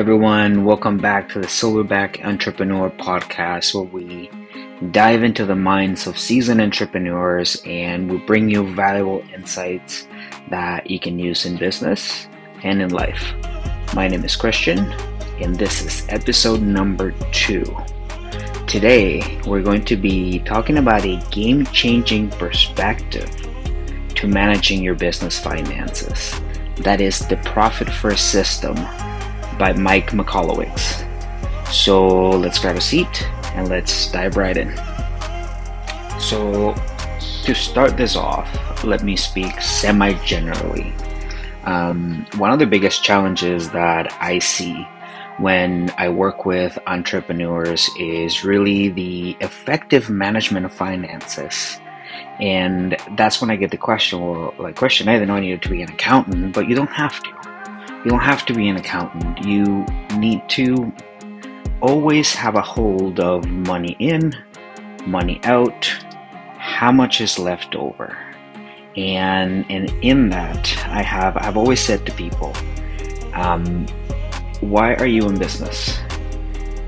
Everyone. Welcome back to the Silverback Entrepreneur Podcast, where we dive into the minds of seasoned entrepreneurs and we bring you valuable insights that you can use in business and in life. My name is Christian, and this is episode number two. Today, we're going to be talking about a game changing perspective to managing your business finances. That is the Profit First System by Mike Michalowicz. So let's grab a seat and let's dive right in. So, to start this off, let me speak semi generally. Um, one of the biggest challenges that I see when I work with entrepreneurs is really the effective management of finances. And that's when I get the question, well, like, question, I didn't know I needed to be an accountant, but you don't have to. You don't have to be an accountant. You need to always have a hold of money in, money out, how much is left over. And and in that, I have I've always said to people, um, why are you in business?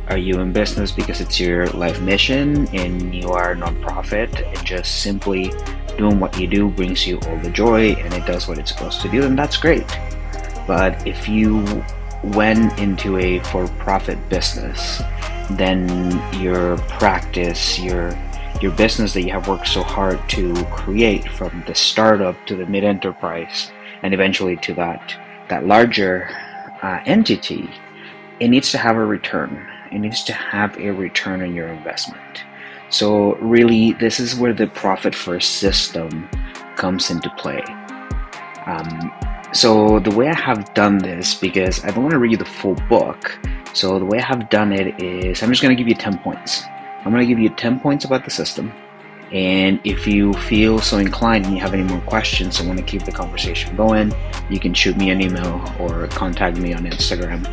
Are you in business because it's your life mission and you are a nonprofit and just simply doing what you do brings you all the joy and it does what it's supposed to do, then that's great. But if you went into a for profit business, then your practice, your your business that you have worked so hard to create from the startup to the mid enterprise and eventually to that that larger uh, entity, it needs to have a return. It needs to have a return on your investment. So really, this is where the profit first system comes into play. Um, so the way I have done this, because I don't want to read the full book, so the way I have done it is I'm just going to give you 10 points. I'm going to give you 10 points about the system. And if you feel so inclined and you have any more questions and want to keep the conversation going, you can shoot me an email or contact me on Instagram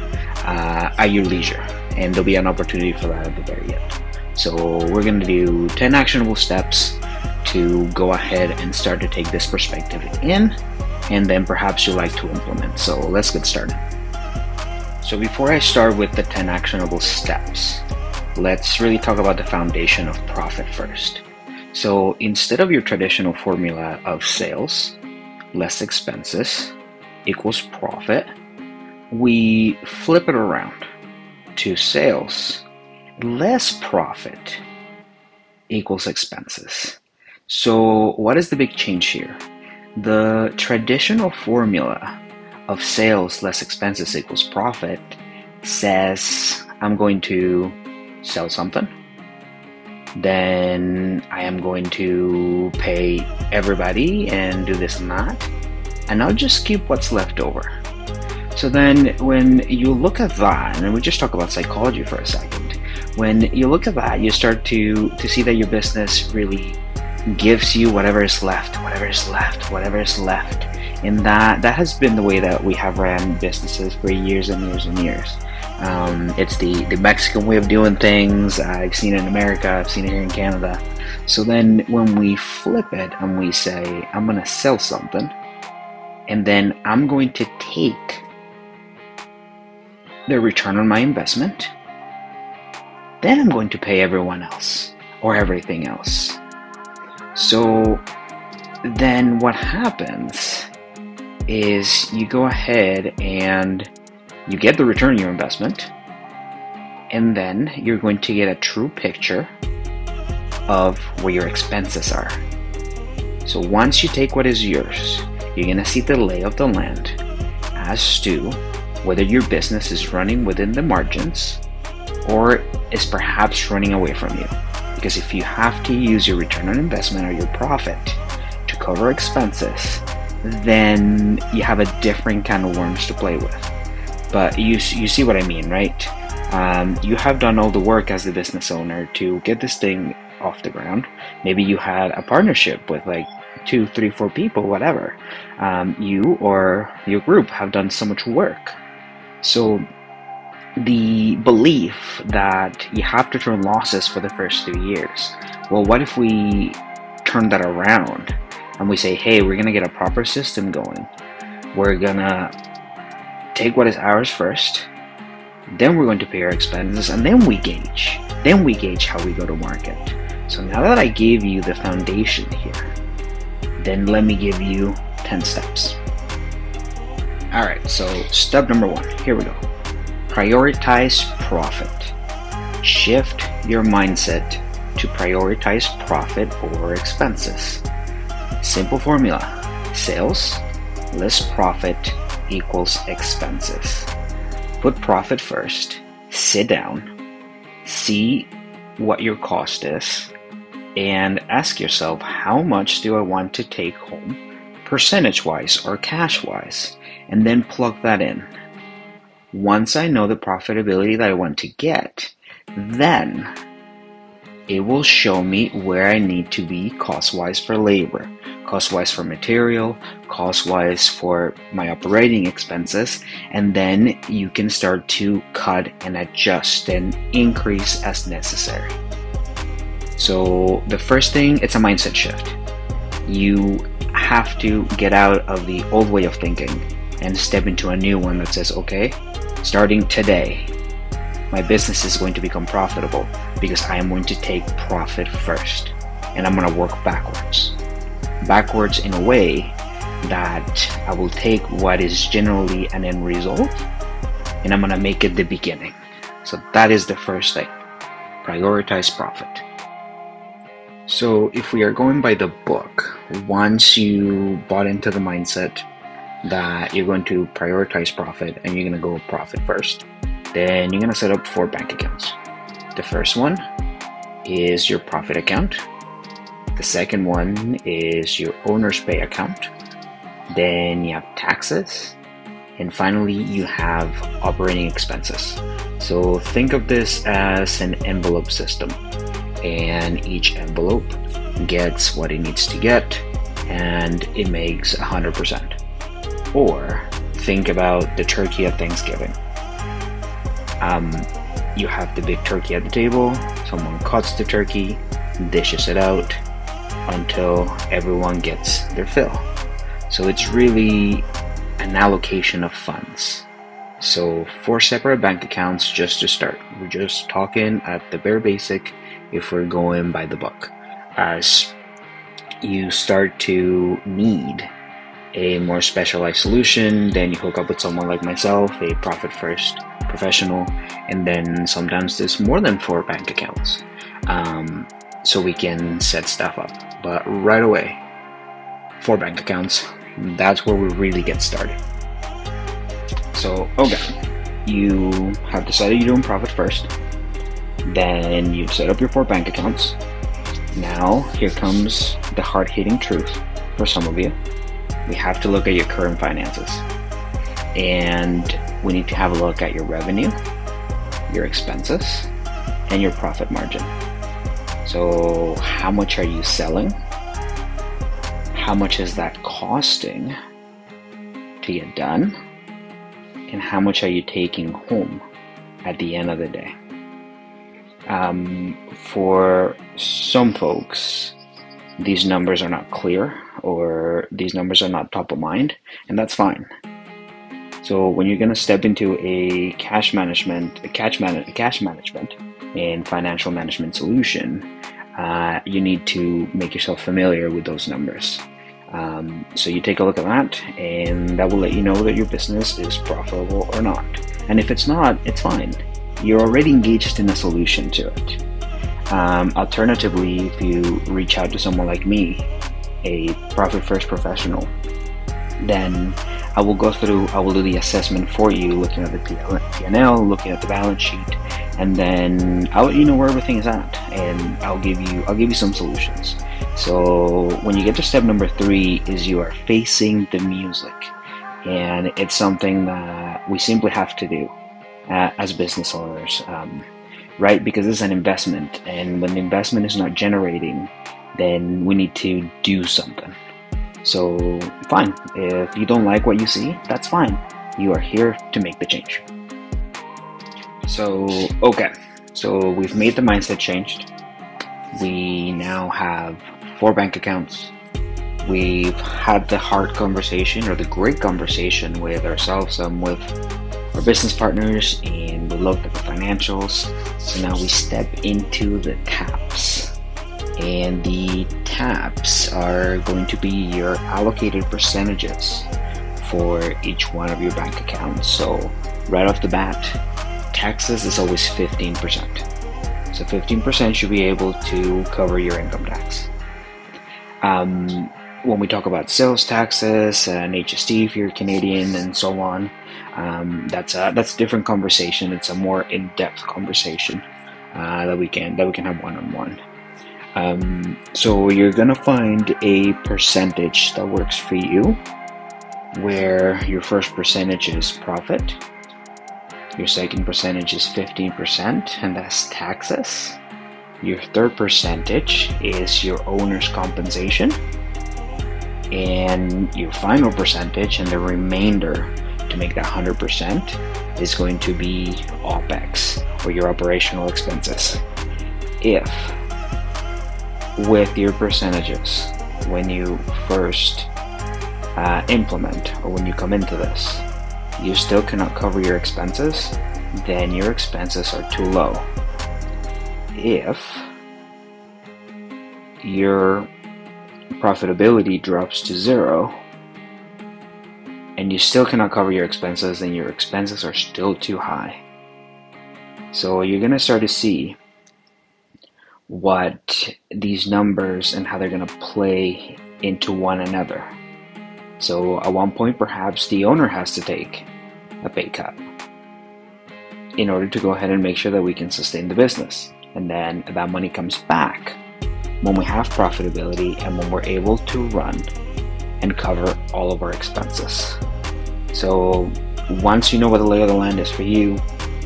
uh, at your leisure. And there'll be an opportunity for that at the very end. So we're going to do 10 actionable steps to go ahead and start to take this perspective in and then perhaps you like to implement. So let's get started. So before I start with the 10 actionable steps, let's really talk about the foundation of profit first. So instead of your traditional formula of sales, less expenses equals profit, we flip it around to sales, less profit equals expenses. So what is the big change here? The traditional formula of sales less expenses equals profit says I'm going to sell something, then I am going to pay everybody and do this and that, and I'll just keep what's left over. So then, when you look at that, and we just talk about psychology for a second, when you look at that, you start to to see that your business really gives you whatever is left, whatever is left, whatever is left. And that that has been the way that we have ran businesses for years and years and years. Um, it's the, the Mexican way of doing things. I've seen it in America, I've seen it here in Canada. So then when we flip it and we say, I'm going to sell something, and then I'm going to take the return on my investment, then I'm going to pay everyone else or everything else. So then what happens is you go ahead and you get the return on your investment, and then you're going to get a true picture of where your expenses are. So once you take what is yours, you're going to see the lay of the land as to whether your business is running within the margins or is perhaps running away from you. Because if you have to use your return on investment or your profit to cover expenses, then you have a different kind of worms to play with. But you, you see what I mean, right? Um, you have done all the work as a business owner to get this thing off the ground. Maybe you had a partnership with like two, three, four people, whatever. Um, you or your group have done so much work. So the belief that you have to turn losses for the first three years. Well, what if we turn that around and we say, hey, we're going to get a proper system going? We're going to take what is ours first, then we're going to pay our expenses, and then we gauge. Then we gauge how we go to market. So now that I gave you the foundation here, then let me give you 10 steps. All right, so step number one, here we go. Prioritize profit. Shift your mindset to prioritize profit over expenses. Simple formula sales less profit equals expenses. Put profit first, sit down, see what your cost is, and ask yourself how much do I want to take home, percentage wise or cash wise, and then plug that in. Once I know the profitability that I want to get, then it will show me where I need to be cost wise for labor, cost wise for material, cost wise for my operating expenses, and then you can start to cut and adjust and increase as necessary. So, the first thing, it's a mindset shift. You have to get out of the old way of thinking and step into a new one that says, okay, starting today, my business is going to become profitable because I am going to take profit first and I'm going to work backwards. Backwards in a way that I will take what is generally an end result and I'm going to make it the beginning. So that is the first thing. Prioritize profit. So if we are going by the book, once you bought into the mindset that you're going to prioritize profit and you're going to go profit first, then you're going to set up four bank accounts. The first one is your profit account. The second one is your owner's pay account. Then you have taxes. And finally, you have operating expenses. So think of this as an envelope system. And each envelope gets what it needs to get and it makes 100%. Or think about the turkey at Thanksgiving um, you have the big turkey at the table, someone cuts the turkey, dishes it out until everyone gets their fill. So it's really an allocation of funds. So, four separate bank accounts just to start. We're just talking at the bare basic if we're going by the book. As you start to need a more specialized solution, then you hook up with someone like myself, a profit first professional, and then sometimes there's more than four bank accounts. Um, so we can set stuff up. But right away, four bank accounts, that's where we really get started. So, okay, you have decided you're doing profit first, then you've set up your four bank accounts. Now, here comes the hard hitting truth for some of you. We have to look at your current finances. And we need to have a look at your revenue, your expenses, and your profit margin. So, how much are you selling? How much is that costing to get done? And how much are you taking home at the end of the day? Um, for some folks, these numbers are not clear or these numbers are not top of mind, and that's fine. So when you're going to step into a cash management, a cash, man- cash management and financial management solution, uh, you need to make yourself familiar with those numbers. Um, so you take a look at that, and that will let you know that your business is profitable or not. And if it's not, it's fine. You're already engaged in a solution to it. Um, alternatively, if you reach out to someone like me, a profit first professional, then I will go through, I will do the assessment for you, looking at the P&L, looking at the balance sheet, and then I'll let you know where everything is at, and I'll give you, I'll give you some solutions. So when you get to step number three, is you are facing the music, and it's something that we simply have to do uh, as business owners, um, right? Because this is an investment, and when the investment is not generating, then we need to do something. So, fine. If you don't like what you see, that's fine. You are here to make the change. So, okay. So, we've made the mindset changed. We now have four bank accounts. We've had the hard conversation or the great conversation with ourselves and with our business partners and with look at the financials. So now we step into the TAPS. And the TAPS are going to be your allocated percentages for each one of your bank accounts. So right off the bat, taxes is always 15%. So 15% should be able to cover your income tax. Um, when we talk about sales taxes and HST if you're Canadian and so on, um, that's a that's a different conversation. It's a more in-depth conversation uh, that we can that we can have one-on-one. Um, so you're gonna find a percentage that works for you, where your first percentage is profit, your second percentage is 15%, and that's taxes. Your third percentage is your owner's compensation and your final percentage and the remainder to make that 100% is going to be OPEX or your operational expenses. If with your percentages, when you first uh, implement or when you come into this, you still cannot cover your expenses, then your expenses are too low. If your profitability drops to zero and you still cannot cover your expenses, then your expenses are still too high. So you're going to start to see what these numbers and how they're going to play into one another. So at one point, perhaps the owner has to take a pay cut in order to go ahead and make sure that we can sustain the business. And then that money comes back when we have profitability and when we're able to run and cover all of our expenses. So once you know what the lay of the land is for you,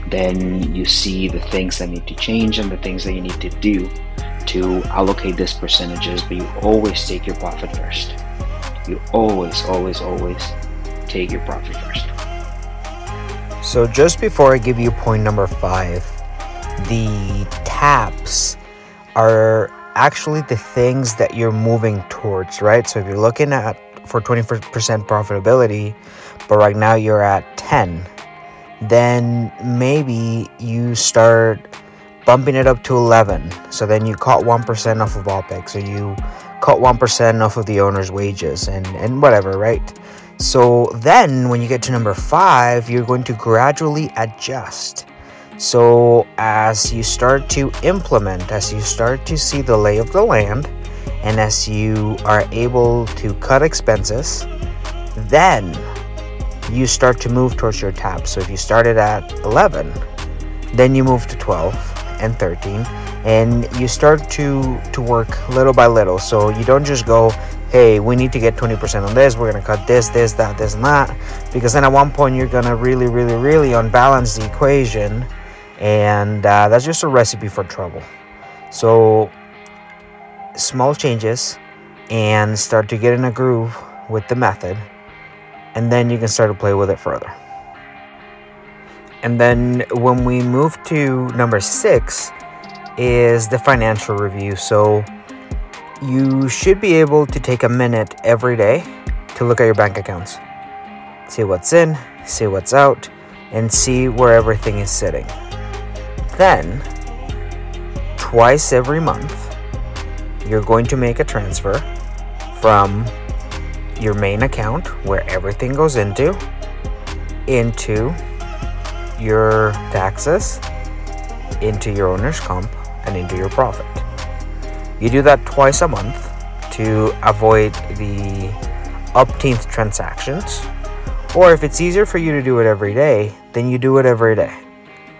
then you see the things that need to change and the things that you need to do to allocate these percentages, but you always take your profit first. You always, always, always take your profit first. So, just before I give you point number five, the taps are actually the things that you're moving towards, right? So if you're looking at for 20% profitability, but right now you're at 10, then maybe you start bumping it up to 11. So then you cut 1% off of OPEX, so you cut 1% off of the owner's wages and, and whatever, right? So then when you get to number five, you're going to gradually adjust. So, as you start to implement, as you start to see the lay of the land, and as you are able to cut expenses, then you start to move towards your TAP. So, if you started at 11, then you move to 12 and 13, and you start to to work little by little. So, you don't just go, hey, we need to get 20% on this, we're gonna cut this, this, that, this, and that, because then at one point you're gonna really, really, really unbalance the equation and uh, that's just a recipe for trouble. So, small changes and start to get in a groove with the method, and then you can start to play with it further. And then when we move to number six, is the financial review. So, you should be able to take a minute every day to look at your bank accounts, see what's in, see what's out, and see where everything is sitting. Then, twice every month, you're going to make a transfer from your main account, where everything goes into, into your taxes, into your owner's comp, and into your profit. You do that twice a month to avoid the upteenth transactions. Or if it's easier for you to do it every day, then you do it every day.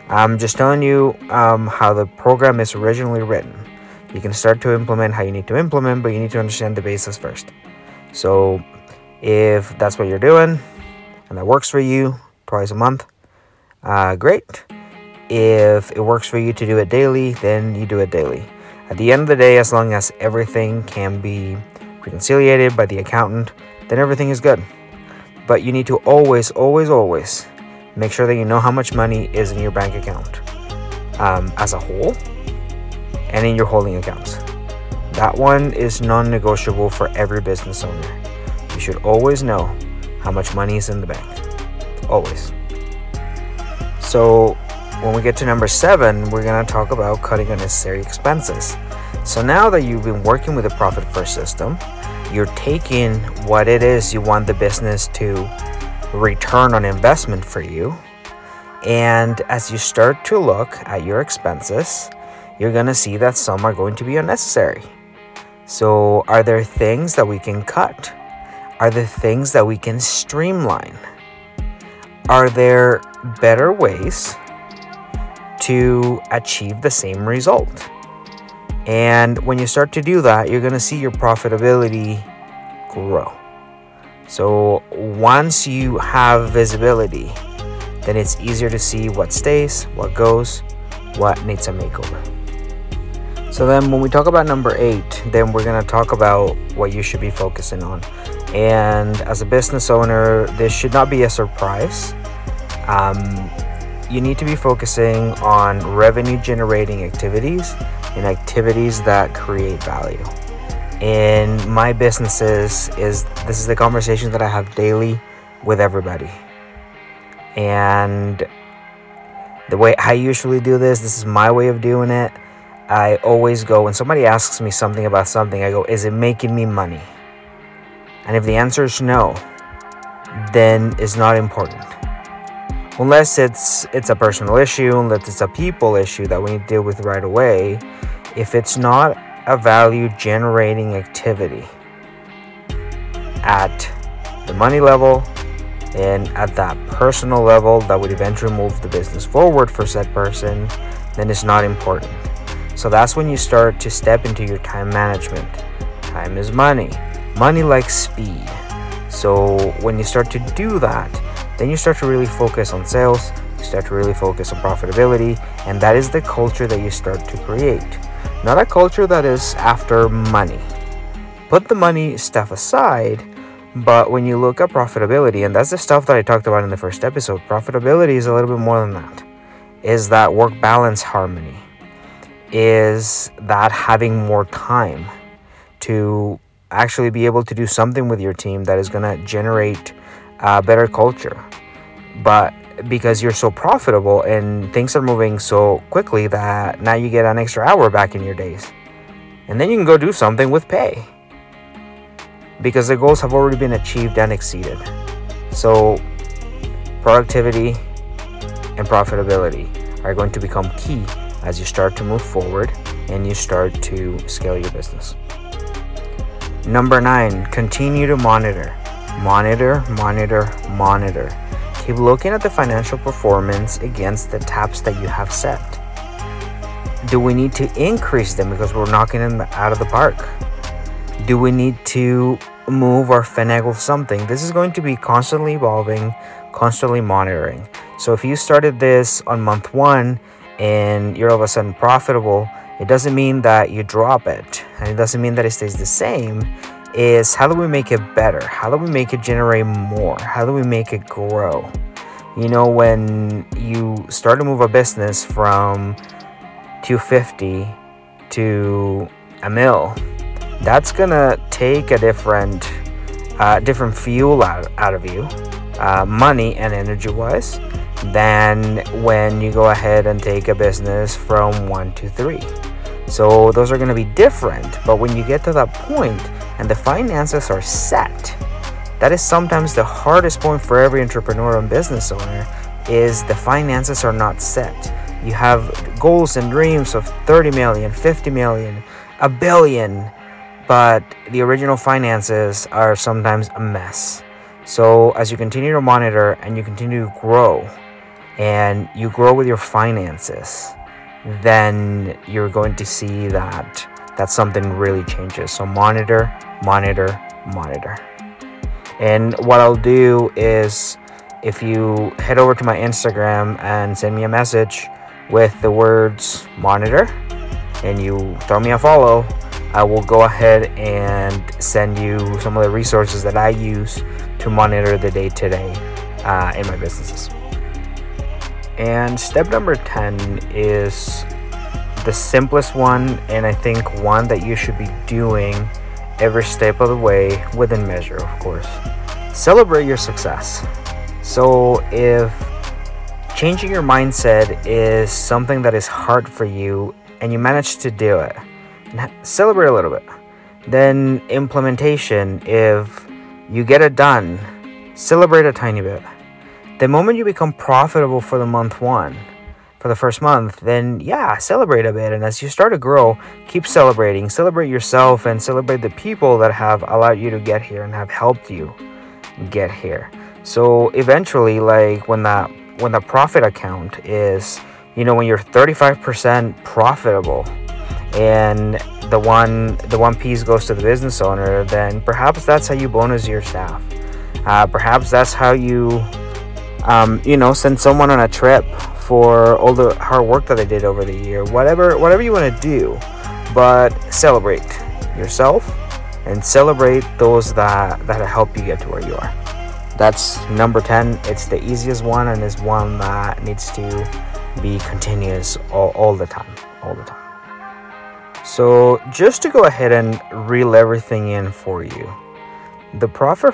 I'm just telling you um, how the program is originally written. You can start to implement how you need to implement, but you need to understand the basis first. So, if that's what you're doing and that works for you twice a month, uh, great. If it works for you to do it daily, then you do it daily. At the end of the day, as long as everything can be reconciliated by the accountant, then everything is good. But you need to always, always, always make sure that you know how much money is in your bank account um, as a whole and in your holding accounts. That one is non negotiable for every business owner. You should always know how much money is in the bank. Always. So, when we get to number seven, we're going to talk about cutting unnecessary expenses. So now that you've been working with the profit first system, you're taking what it is you want the business to return on investment for you. And as you start to look at your expenses, you're going to see that some are going to be unnecessary. So, are there things that we can cut? Are there things that we can streamline? Are there better ways to achieve the same result? And when you start to do that, you're going to see your profitability grow. So once you have visibility, then it's easier to see what stays, what goes, what needs a makeover. So then when we talk about number eight, then we're going to talk about what you should be focusing on. And as a business owner, this should not be a surprise. Um, you need to be focusing on revenue generating activities and activities that create value. In my businesses is this is the conversation that I have daily with everybody. And the way I usually do this, this is my way of doing it. I always go when somebody asks me something about something, I go, is it making me money? And if the answer is no, then it's not important unless it's it's a personal issue, unless it's a people issue that we need to deal with right away, if it's not a value generating activity at the money level and at that personal level that would eventually move the business forward for said person, then it's not important. So that's when you start to step into your time management. Time is money. Money likes speed. So when you start to do that, then you start to really focus on sales, you start to really focus on profitability, and that is the culture that you start to create. Not a culture that is after money. Put the money stuff aside, but when you look at profitability, and that's the stuff that I talked about in the first episode, profitability is a little bit more than that. Is that work balance harmony? Is that having more time to actually be able to do something with your team that is going to generate a better culture. But because you're so profitable and things are moving so quickly that now you get an extra hour back in your days. And then you can go do something with pay. Because the goals have already been achieved and exceeded. So, productivity and profitability are going to become key as you start to move forward and you start to scale your business. Number nine, continue to monitor. Monitor, monitor, monitor. Keep looking at the financial performance against the taps that you have set. Do we need to increase them because we're knocking them out of the park? Do we need to move or finagle something? This is going to be constantly evolving, constantly monitoring. So if you started this on month one and you're all of a sudden profitable, it doesn't mean that you drop it. And it doesn't mean that it stays the same is how do we make it better? How do we make it generate more? How do we make it grow? You know, when you start to move a business from 250 to a mill, that's gonna take a different, uh, different fuel out, out of you, uh, money and energy wise, than when you go ahead and take a business from one to three. So those are gonna be different, but when you get to that point, and the finances are set. That is sometimes the hardest point for every entrepreneur and business owner is the finances are not set. You have goals and dreams of 30 million, 50 million, a billion, but the original finances are sometimes a mess. So, as you continue to monitor and you continue to grow and you grow with your finances, then you're going to see that that something really changes. So monitor, monitor, monitor. And what I'll do is if you head over to my Instagram and send me a message with the words monitor and you throw me a follow, I will go ahead and send you some of the resources that I use to monitor the day to day uh, in my businesses. And step number 10 is the simplest one, and I think one that you should be doing every step of the way within measure, of course. Celebrate your success. So, if changing your mindset is something that is hard for you and you manage to do it. Celebrate a little bit. Then, implementation, if you get it done, celebrate a tiny bit. The moment you become profitable for the month one, for the first month, then yeah, celebrate a bit. And as you start to grow, keep celebrating. Celebrate yourself and celebrate the people that have allowed you to get here and have helped you get here. So eventually, like when that when the profit account is, you know, when you're 35% profitable and the one the one piece goes to the business owner, then perhaps that's how you bonus your staff. Uh, perhaps that's how you um, you know send someone on a trip for all the hard work that they did over the year. Whatever whatever you want to do, but celebrate yourself and celebrate those that that help you get to where you are. That's number 10. It's the easiest one and is one that needs to be continuous all, all the time. All the time. So, just to go ahead and reel everything in for you, the profit,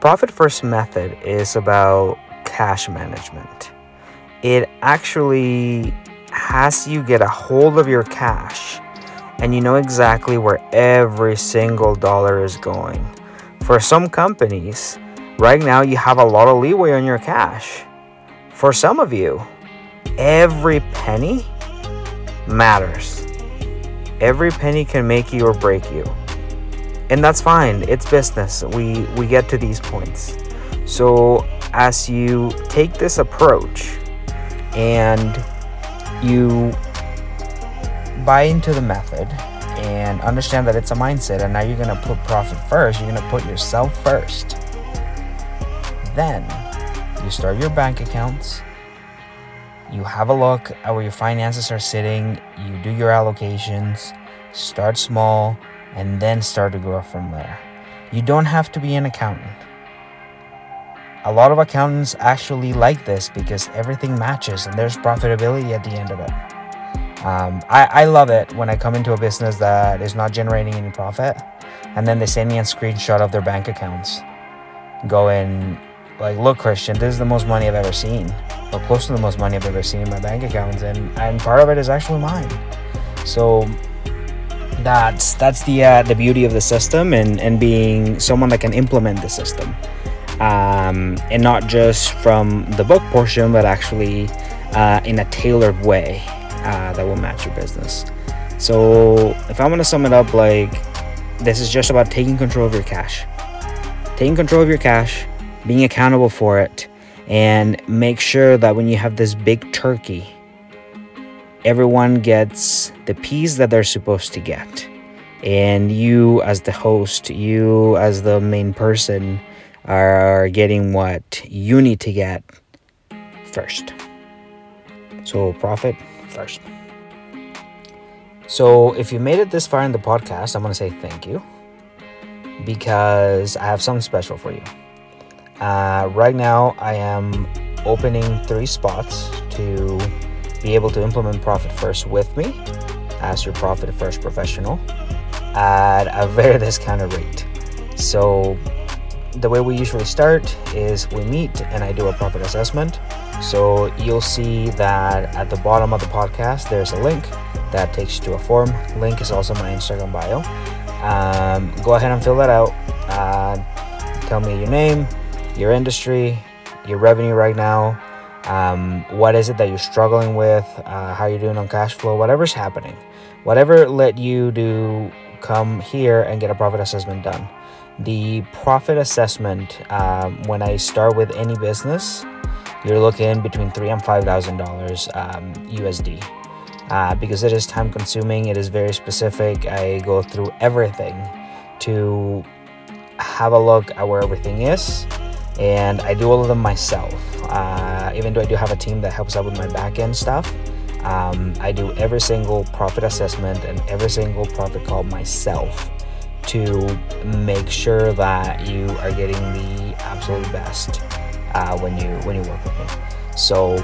profit first method is about cash management. It actually has you get a hold of your cash and you know exactly where every single dollar is going. For some companies, right now you have a lot of leeway on your cash. For some of you, every penny matters. Every penny can make you or break you. And that's fine. It's business. We we get to these points. So as you take this approach and you buy into the method and understand that it's a mindset and now you're going to put profit first, you're going to put yourself first. Then you start your bank accounts you have a look at where your finances are sitting, you do your allocations, start small, and then start to grow from there. You don't have to be an accountant. A lot of accountants actually like this because everything matches and there's profitability at the end of it. Um, I, I love it when I come into a business that is not generating any profit and then they send me a screenshot of their bank accounts going, like, look, Christian, this is the most money I've ever seen or close to the most money I've ever seen in my bank accounts, and and part of it is actually mine. So that's that's the uh, the beauty of the system, and and being someone that can implement the system, um, and not just from the book portion, but actually uh, in a tailored way uh, that will match your business. So if I'm gonna sum it up, like this is just about taking control of your cash, taking control of your cash, being accountable for it and make sure that when you have this big turkey, everyone gets the piece that they're supposed to get. And you, as the host, you, as the main person, are getting what you need to get first. So, profit first. So, if you made it this far in the podcast, I'm going to say thank you because I have something special for you. Uh, right now, I am opening three spots to be able to implement Profit First with me as your Profit First professional at a very discounted rate. So, the way we usually start is we meet and I do a profit assessment. So, you'll see that at the bottom of the podcast, there's a link that takes you to a form. Link is also my Instagram bio. Um, go ahead and fill that out. Uh, tell me your name, your industry, your revenue right now, um, what is it that you're struggling with, uh, how you're doing on cash flow, whatever's happening, whatever let you to come here and get a profit assessment done. The profit assessment, um, when I start with any business, you're looking between three and five thousand dollars um, USD. Uh, because it is time consuming, it is very specific. I go through everything to have a look at where everything is and I do all of them myself. Uh, even though I do have a team that helps out with my back end stuff, um, I do every single profit assessment and every single profit call myself to make sure that you are getting the absolute best uh, when you when you work with me. So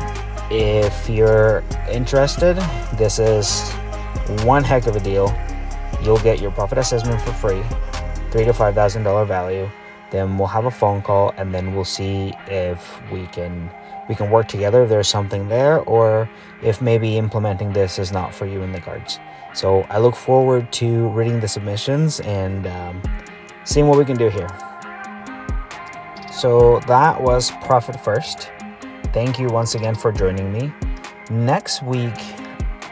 if you're interested, this is one heck of a deal. You'll get your profit assessment for free, three to five thousand dollar value then we'll have a phone call and then we'll see if we can we can work together if there's something there, or if maybe implementing this is not for you in the cards. So I look forward to reading the submissions and um, seeing what we can do here. So that was Profit First. Thank you once again for joining me. Next week,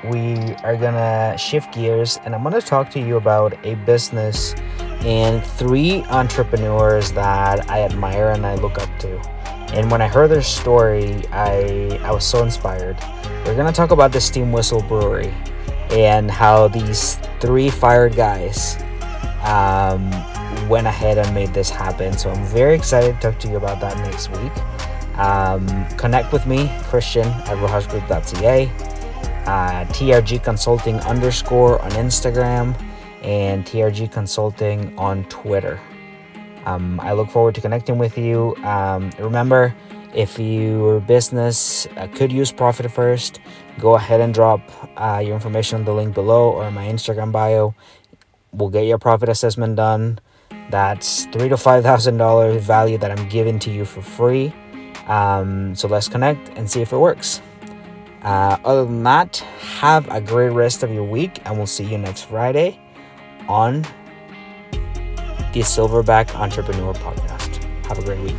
we are gonna shift gears and I'm gonna talk to you about a business and three entrepreneurs that I admire and I look up to. And when I heard their story, I, I was so inspired. We're gonna talk about the Steam Whistle Brewery and how these three fired guys um, went ahead and made this happen. So I'm very excited to talk to you about that next week. Um, connect with me, Christian at rojasgroup.ca, uh, TRG Consulting underscore on Instagram, and TRG Consulting on Twitter. Um, I look forward to connecting with you. Um, remember, if your business uh, could use Profit First, go ahead and drop uh, your information on the link below or my Instagram bio. We'll get your profit assessment done. That's three to five thousand dollars value that I'm giving to you for free. Um, so let's connect and see if it works. Uh, other than that, have a great rest of your week, and we'll see you next Friday on the Silverback Entrepreneur Podcast. Have a great week.